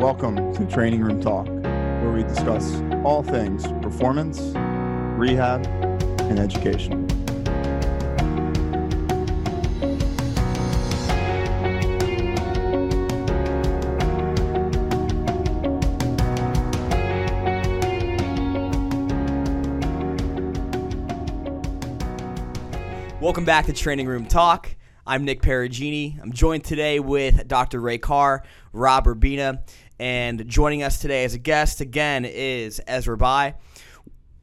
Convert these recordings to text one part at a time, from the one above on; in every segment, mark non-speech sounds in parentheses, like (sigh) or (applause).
Welcome to Training Room Talk, where we discuss all things performance, rehab, and education. Welcome back to Training Room Talk. I'm Nick Perugini. I'm joined today with Dr. Ray Carr, Rob Urbina, and joining us today as a guest again is Ezra Bai.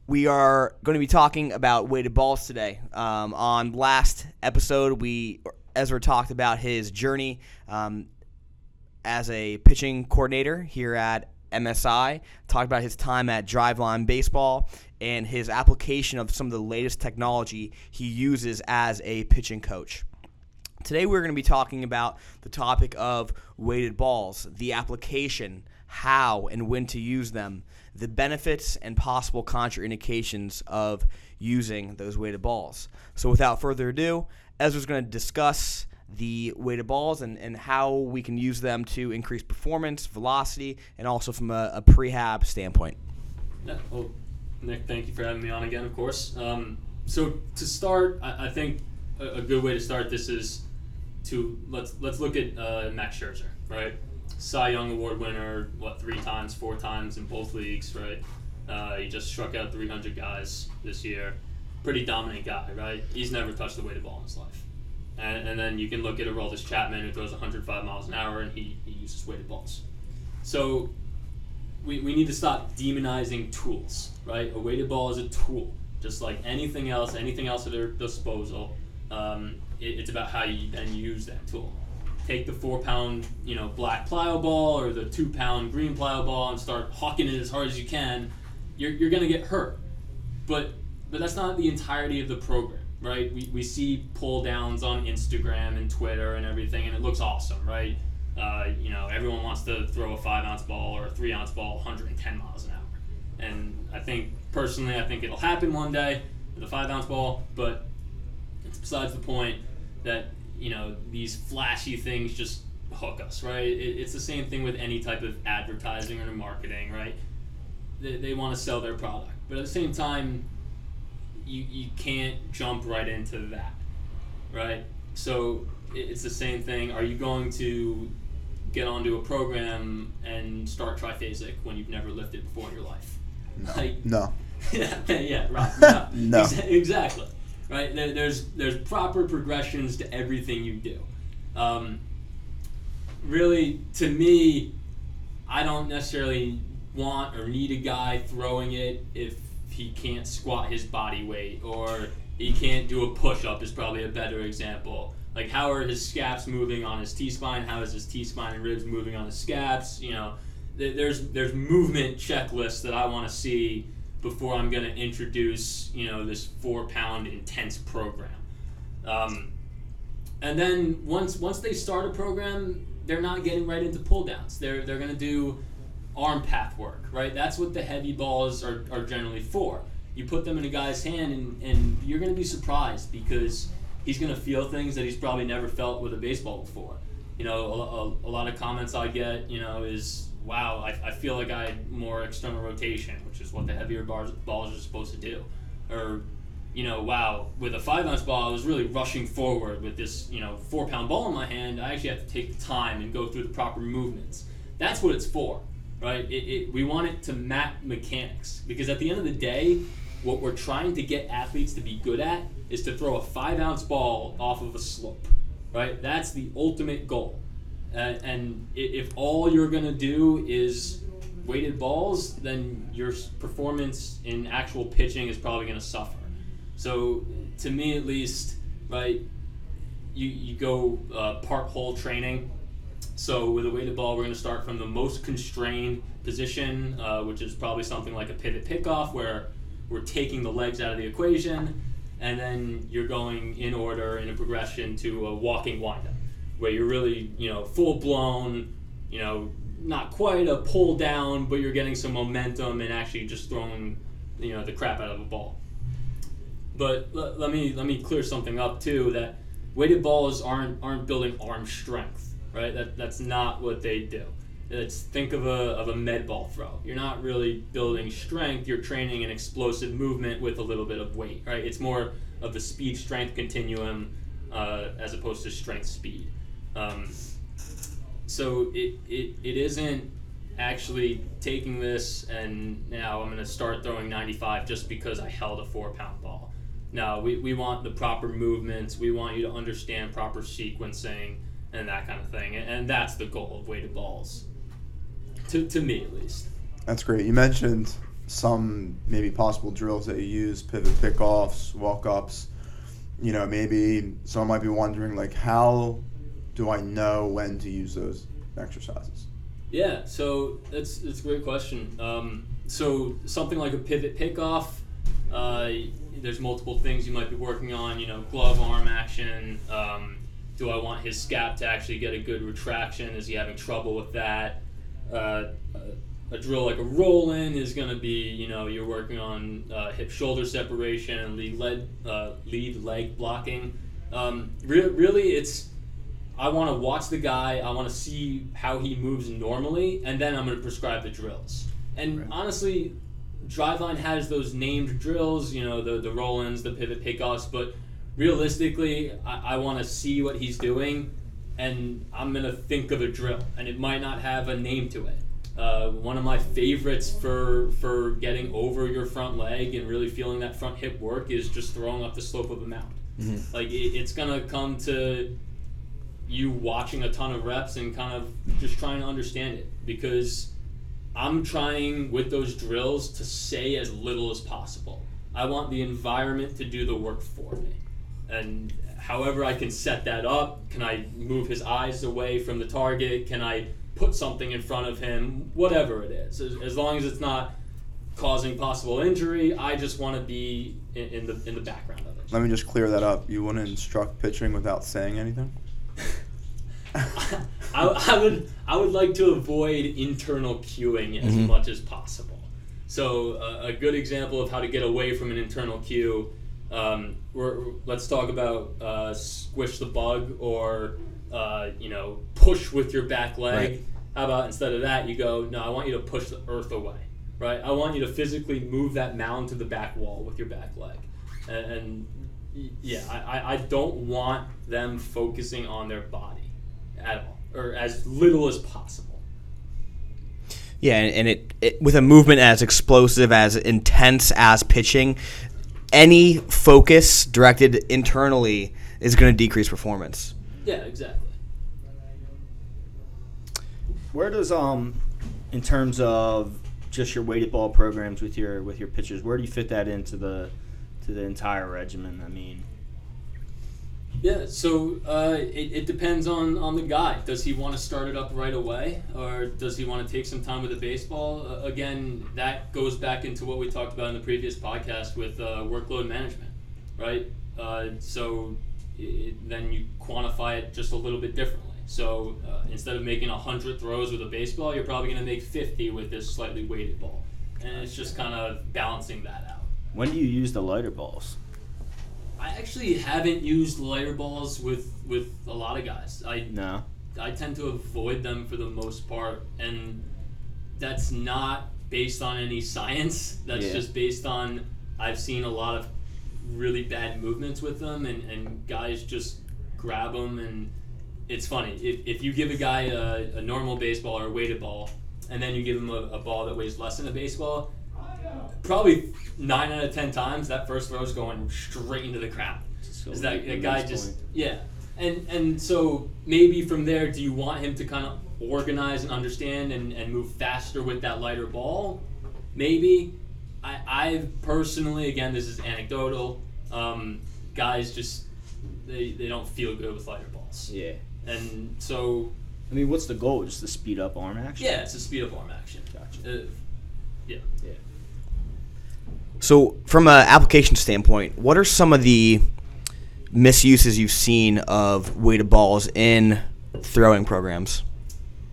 We are going to be talking about weighted balls today. Um, on last episode, we Ezra talked about his journey um, as a pitching coordinator here at MSI, talked about his time at Driveline Baseball and his application of some of the latest technology he uses as a pitching coach. Today, we're going to be talking about the topic of weighted balls, the application, how and when to use them, the benefits and possible contraindications of using those weighted balls. So, without further ado, Ezra's going to discuss the weighted balls and, and how we can use them to increase performance, velocity, and also from a, a prehab standpoint. Yeah, well, Nick, thank you for having me on again, of course. Um, so to start, I, I think a, a, good way to start this is to let's let's look at uh, Max Scherzer, right? Cy Young Award winner, what three times, four times in both leagues, right? Uh, he just struck out 300 guys this year. Pretty dominant guy, right? He's never touched the weighted ball in his life. And, and then you can look at Aroldis Chapman, who throws 105 miles an hour, and he, he uses weighted balls. So we, we need to stop demonizing tools, right? A weighted ball is a tool, just like anything else, anything else at their disposal. Um, it, it's about how you then use that tool. Take the four pound, you know, black plyo ball or the two pound green plyo ball and start hawking it as hard as you can. You're, you're gonna get hurt, but but that's not the entirety of the program, right? We, we see pull downs on Instagram and Twitter and everything, and it looks awesome, right? Uh, you know, everyone wants to throw a five ounce ball or a three ounce ball 110 miles an hour. And I think, personally, I think it'll happen one day with a five ounce ball, but besides the point that you know these flashy things just hook us, right? It, it's the same thing with any type of advertising or marketing, right? They, they want to sell their product, but at the same time, you you can't jump right into that, right? So it, it's the same thing. Are you going to get onto a program and start triphasic when you've never lifted before in your life? No. Like, no. (laughs) yeah, yeah, right. No. (laughs) no. Exactly right? There's there's proper progressions to everything you do. Um, really, to me, I don't necessarily want or need a guy throwing it if he can't squat his body weight or he can't do a push up is probably a better example. Like how are his scaps moving on his T spine? How is his T spine and ribs moving on his scaps? You know, there's there's movement checklists that I want to see before I'm going to introduce, you know, this four pound intense program. Um, and then once once they start a program, they're not getting right into pull downs. They're they're going to do arm path work, right? That's what the heavy balls are, are generally for. You put them in a guy's hand, and, and you're going to be surprised because he's going to feel things that he's probably never felt with a baseball before. You know, a, a, a lot of comments I get, you know, is wow, I, I feel like I had more external rotation, which is what the heavier bars, balls are supposed to do. Or, you know, wow, with a five ounce ball, I was really rushing forward with this, you know, four pound ball in my hand. I actually have to take the time and go through the proper movements. That's what it's for, right? It, it, we want it to map mechanics because at the end of the day, what we're trying to get athletes to be good at is to throw a five ounce ball off of a slope, right? That's the ultimate goal and, and if all you're going to do is weighted balls, then your performance in actual pitching is probably going to suffer. So, to me at least, right, you, you go uh, part whole training. So, with a weighted ball, we're going to start from the most constrained position, uh, which is probably something like a pivot pickoff, where we're taking the legs out of the equation, and then you're going in order in a progression to a walking windup where you're really, you know, full blown, you know, not quite a pull down, but you're getting some momentum and actually just throwing, you know, the crap out of a ball. But l- let me let me clear something up too. That weighted balls aren't aren't building arm strength, right? That that's not what they do. It's think of a of a med ball throw. You're not really building strength. You're training an explosive movement with a little bit of weight, right? It's more of the speed strength continuum uh, as opposed to strength speed. Um, so it, it, it isn't actually taking this and now I'm going to start throwing 95 just because I held a four pound ball. No, we, we want the proper movements. We want you to understand proper sequencing and that kind of thing. And, that's the goal of weighted balls, to, to me at least. That's great. You mentioned some maybe possible drills that you use, pivot pickoffs, walk ups. You know, maybe someone might be wondering, like, how do I know when to use those exercises? Yeah, so that's that's a great question. Um, so something like a pivot pickoff, uh, there's multiple things you might be working on. You know, glove arm action. Um, do I want his scap to actually get a good retraction? Is he having trouble with that? Uh, a drill like a roll in is going to be, you know, you're working on uh, hip shoulder separation and lead leg, uh, lead leg blocking. Um, re- really, it's I want to watch the guy. I want to see how he moves normally, and then I'm going to prescribe the drills. And right. honestly, Driveline has those named drills, you know, the the roll-ins, the pivot pickoffs. But realistically, I, I want to see what he's doing, and I'm going to think of a drill, and it might not have a name to it. Uh, one of my favorites for for getting over your front leg and really feeling that front hip work is just throwing up the slope of a mound. Mm-hmm. Like it, it's gonna come to you watching a ton of reps and kind of just trying to understand it because I'm trying with those drills to say as little as possible. I want the environment to do the work for me. And however I can set that up, can I move his eyes away from the target? Can I put something in front of him? Whatever it is. As, long as it's not causing possible injury, I just want to be in the in the background of it. Let me just clear that up. You want to instruct pitching without saying anything? (laughs) I, I, would I would like to avoid internal cueing as mm-hmm. much as possible. So uh, a good example of how to get away from an internal cue. Um, let's talk about uh, squish the bug or uh, you know push with your back leg. Right. How about instead of that you go no I want you to push the earth away. Right. I want you to physically move that mound to the back wall with your back leg, and, and yeah I, I don't want them focusing on their body at all, or as little as possible. Yeah, and it, it, with a movement as explosive, as intense as pitching, any focus directed internally is going to decrease performance. Yeah, exactly. Where does um, in terms of just your weighted ball programs with your with your pitchers, where do you fit that into the to the entire regimen? I mean, yeah, so uh, it, it depends on, on the guy. Does he want to start it up right away, or does he want to take some time with the baseball? Uh, again, that goes back into what we talked about in the previous podcast with uh, workload management, right? Uh, so it, then you quantify it just a little bit differently. So uh, instead of making 100 throws with a baseball, you're probably going to make 50 with this slightly weighted ball. And it's just kind of balancing that out. When do you use the lighter balls? I actually haven't used lighter balls with with a lot of guys. I no. I tend to avoid them for the most part, and that's not based on any science. That's yeah. just based on I've seen a lot of really bad movements with them, and, and guys just grab them. And it's funny if, if you give a guy a, a normal baseball or a weighted ball, and then you give him a, a ball that weighs less than a baseball, probably nine out of ten times that first throw is going straight into the crowd. Is that a guy just point. yeah, and and so maybe from there, do you want him to kind of organize and understand and, and move faster with that lighter ball? Maybe. I I personally, again, this is anecdotal. Um, guys just they, they don't feel good with lighter balls. Yeah. And so. I mean, what's the goal? Just to speed up arm action. Yeah, it's a speed up arm action. Gotcha. Uh, yeah. Yeah. So, from an application standpoint, what are some of the misuses you've seen of weighted balls in throwing programs?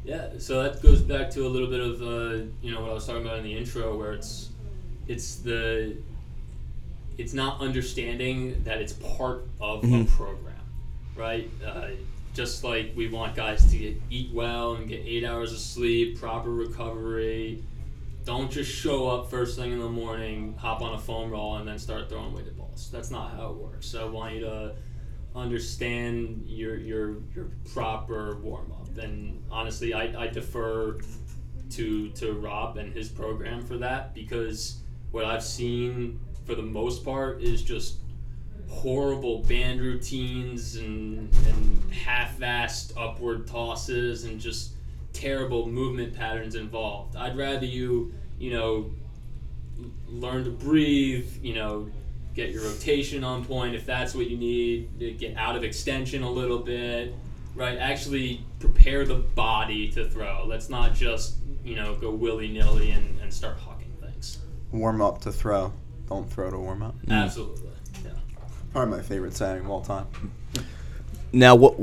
Yeah, so that goes back to a little bit of uh, you know what I was talking about in the intro, where it's it's the it's not understanding that it's part of mm-hmm. a program, right? Uh, just like we want guys to get, eat well and get eight hours of sleep, proper recovery. Don't just show up first thing in the morning, hop on a foam roll, and then start throwing weighted balls. That's not how it works. So I want you to understand your your your proper warm up. And honestly, I, I defer to to Rob and his program for that because what I've seen for the most part is just horrible band routines and, and half-assed upward tosses and just terrible movement patterns involved. I'd rather you, you know, learn to breathe, you know, get your rotation on point if that's what you need, to get out of extension a little bit, right? Actually prepare the body to throw. Let's not just, you know, go willy-nilly and, and start hucking things. Warm up to throw. Don't throw to warm up. Mm. Absolutely. Yeah. Probably my favorite saying of all time. Now, what?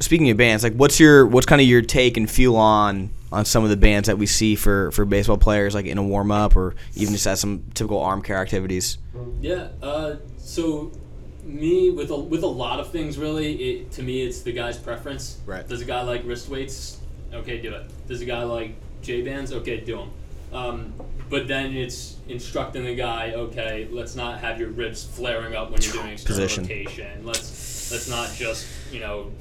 Speaking of bands, like, what's your what's kind of your take and feel on on some of the bands that we see for for baseball players, like in a warm up or even just at some typical arm care activities? Yeah. Uh, so me with a, with a lot of things really, it, to me it's the guy's preference. Right. Does a guy like wrist weights? Okay, do it. Does a guy like J bands? Okay, do them. Um, but then it's instructing the guy. Okay, let's not have your ribs flaring up when you're doing external rotation. Let's let's not just you know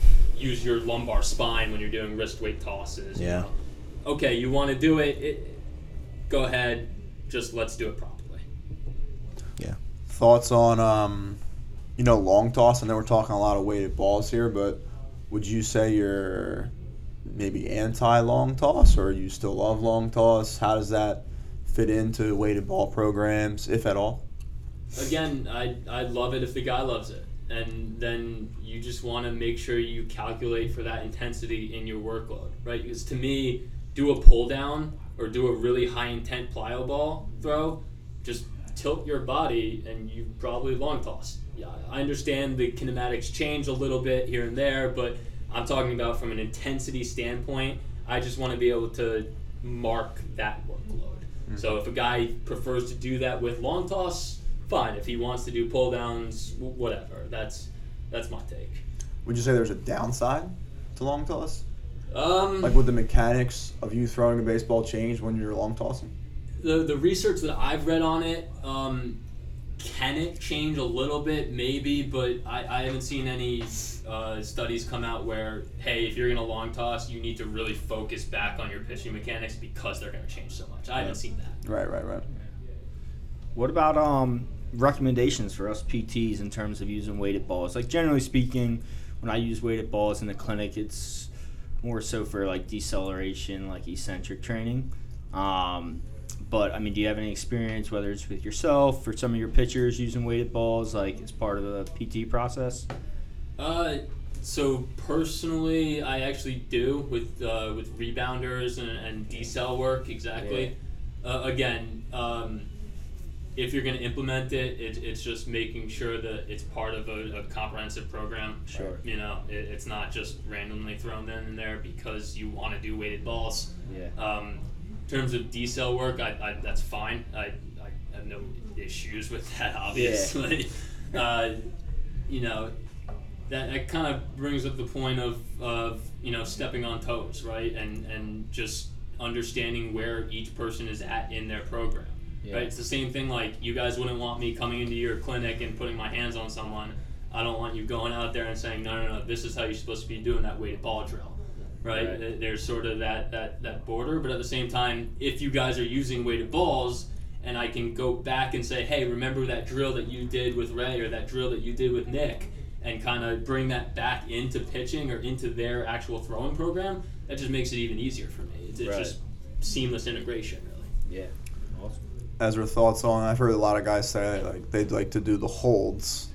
use your lumbar spine when you're doing wrist weight tosses. you Yeah. know. Okay, you want to do it, it? Go ahead. Just let's do it properly. Yeah. Thoughts on um, you know, long toss? I know we're talking a lot of weighted balls here, but would you say you're maybe anti long toss or you still love long toss? How does that fit into weighted ball programs, if at all? again, I I love it if the guy loves it, and then you just want to make sure you calculate for that intensity in your workload, right? Because to me, do a pull down or do a really high intent plyo ball throw, just tilt your body and you probably long toss. Yeah, I understand the kinematics change a little bit here and there, but I'm talking about from an intensity standpoint. I just want to be able to mark that workload. Mm-hmm. So if a guy prefers to do that with long toss, fine. If he wants to do pull downs, whatever. That's that's my take. Would you say there's a downside to long toss? Um, Like, would the mechanics of you throwing a baseball change when you're long tossing? the the research that I've read on it, um, can it change a little bit? Maybe, but I, I haven't seen any uh, studies come out where hey, if you're gonna long toss, you need to really focus back on your pitching mechanics because they're gonna change so much. I haven't seen that. Right, right, right. What about um recommendations for us PTs in terms of using weighted balls? Like generally speaking, when I use weighted balls in the clinic, it's more so for like deceleration, like eccentric training. Um, but I mean, do you have any experience, whether it's with yourself or some of your pitchers using weighted balls, like as part of the PT process? Uh, so personally, I actually do with uh, with rebounders and, and decel work exactly. Uh, again, um, if you're going to implement it, it, it's just making sure that it's part of a, a comprehensive program. Sure. You know, it, it's not just randomly thrown in there because you want to do weighted balls. Yeah. Um, in terms of decel work, I, I, that's fine. I, I have no issues with that, (laughs) obviously. Yeah. (laughs) uh, you know, that, that kind of brings up the point of, of you know stepping on toes, right? And and just understanding where each person is at in their program. Yeah. Right? It's the same thing like you guys wouldn't want me coming into your clinic and putting my hands on someone. I don't want you going out there and saying, no, no, no, this is how you're supposed to be doing that weighted ball drill. Right? Right. There's sort of that, that, that border, but at the same time, if you guys are using weighted balls, and I can go back and say, hey, remember that drill that you did with Ray or that drill that you did with Nick, and kind of bring that back into pitching or into their actual throwing program, that just makes it even easier for me. It's, it's Right. just seamless integration, really. Yeah. Awesome. Ezra, thoughts on? I've heard a lot of guys say like they'd like to do the holds,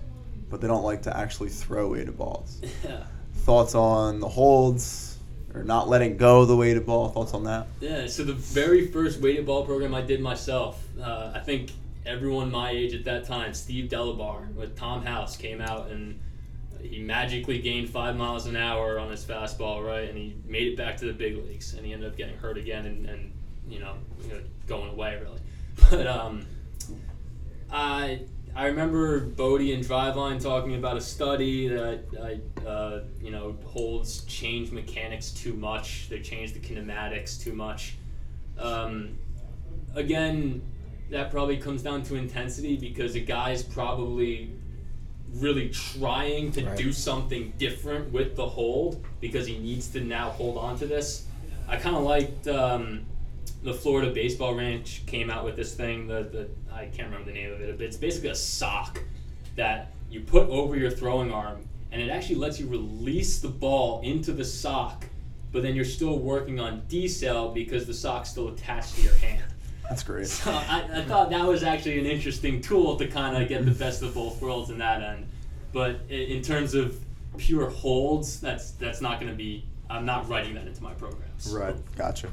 but they don't like to actually throw weighted balls. (laughs) Yeah. Thoughts on the holds or not letting go of the weighted ball? Thoughts on that? Yeah, so the very first weighted ball program I did myself, uh, I think everyone my age at that time, Steve Delabar with Tom House, came out and he magically gained five miles an hour on his fastball, right? And he made it back to the big leagues, and he ended up getting hurt again and, and you know, going away really. But um, I I remember Boddy and Driveline talking about a study that I, uh, you know holds change mechanics too much. They change the kinematics too much. Um, again, that probably comes down to intensity because a guy's probably really trying to Right. do something different with the hold because he needs to now hold on to this. I kind of liked um, the Florida Baseball Ranch came out with this thing. The, the I can't remember the name of it, but it's basically a sock that you put over your throwing arm, and it actually lets you release the ball into the sock, but then you're still working on decel because the sock's still attached to your hand. That's great. So I, I thought that was actually an interesting tool to kind of get the best of both worlds in that end. But in terms of pure holds, that's that's not going to be. I'm not writing that into my programs. Right. Gotcha.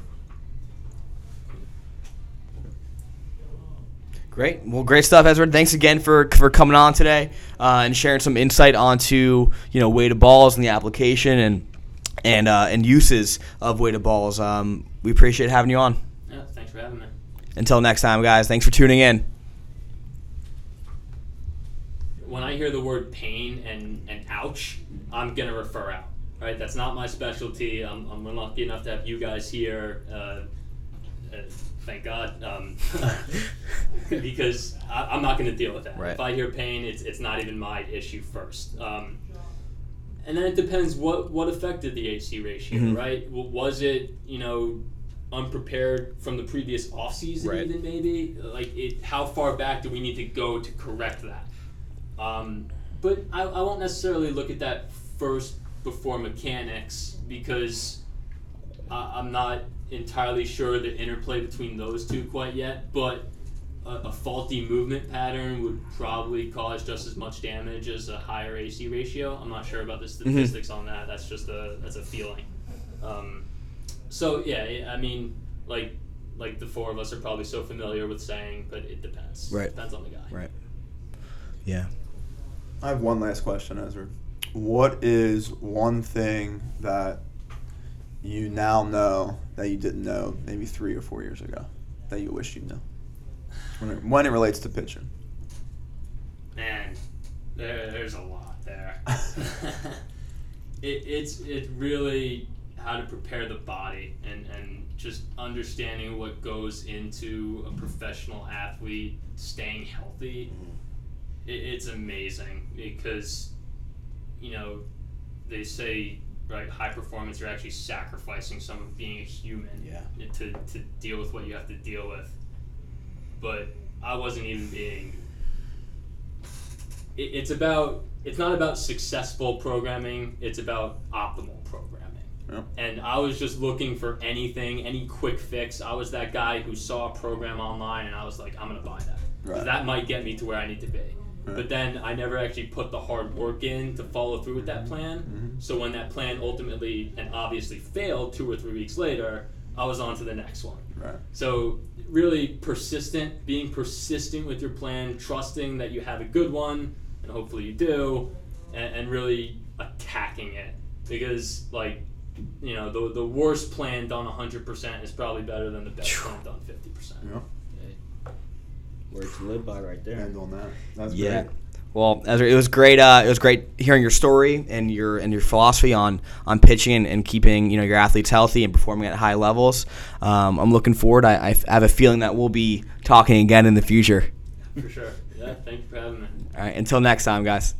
Great. Well, great stuff, Ezra. Thanks again for for coming on today uh, and sharing some insight onto you know weighted balls and the application and and uh, and uses of weighted balls. Um, we appreciate having you on. Yeah, thanks for having me. Until next time, guys. Thanks for tuning in. when I hear the word pain and, and ouch, I'm gonna refer out. Right, that's not my specialty. I'm, I'm lucky enough to have you guys here. Uh, uh, thank God, um, (laughs) (laughs) because I, I'm not gonna deal with that. Right. If I hear pain, it's, it's not even my issue first. Um, and then it depends what what affected the AC ratio, Mhm. right? Was it you know unprepared from the previous offseason Right. even maybe like it how far back do we need to go to correct that um, but I, I won't necessarily look at that first before mechanics because I, I'm not entirely sure the interplay between those two quite yet. But a, a faulty movement pattern would probably cause just as much damage as a higher AC ratio. I'm not sure about the statistics on that. That's just a that's a feeling. Um, so yeah, I- I mean, like like the four of us are probably so familiar with saying, but it depends. Right. Depends on the guy. Right. Yeah. I have one last question, Ezra. What is one thing that you now know that you didn't know maybe three or four years ago that you wish you knew? When it, it relates to pitching. Man, there, there's a lot there. (laughs) (laughs) it, it's it's really how to prepare the body and, and just understanding what goes into a professional athlete staying healthy. Mm-hmm. It, it's amazing because, you know, they say right high performance you're actually sacrificing some of being a human Yeah. to, to deal with what you have to deal with. But I wasn't even being it, it's about it's not about successful programming it's about optimal programming Yep. and i was just looking for anything any quick fix i was that guy who saw a program online and i was like i'm gonna buy that 'Cause Right. that might get me to where i need to be Right. but then i never actually put the hard work in to follow through with that plan Mhm. so when that plan ultimately and obviously failed two or three weeks later i was on to the next one Right. so really persistent, being persistent with your plan, trusting that you have a good one, and hopefully you do, and, and really attacking it. Because like, you know, the the worst plan done hundred percent is probably better than the best plan done fifty percent. Yep. Words to live by right there. End on that. That's Yeah. great. Well, Ezra, it was great. Uh, it was great hearing your story and your and your philosophy on on pitching and, and keeping you know your athletes healthy and performing at high levels. Um, I'm looking forward. I have a feeling that we'll be talking again in the future. For sure. Yeah. Thank you for having me. All right. Until next time, guys.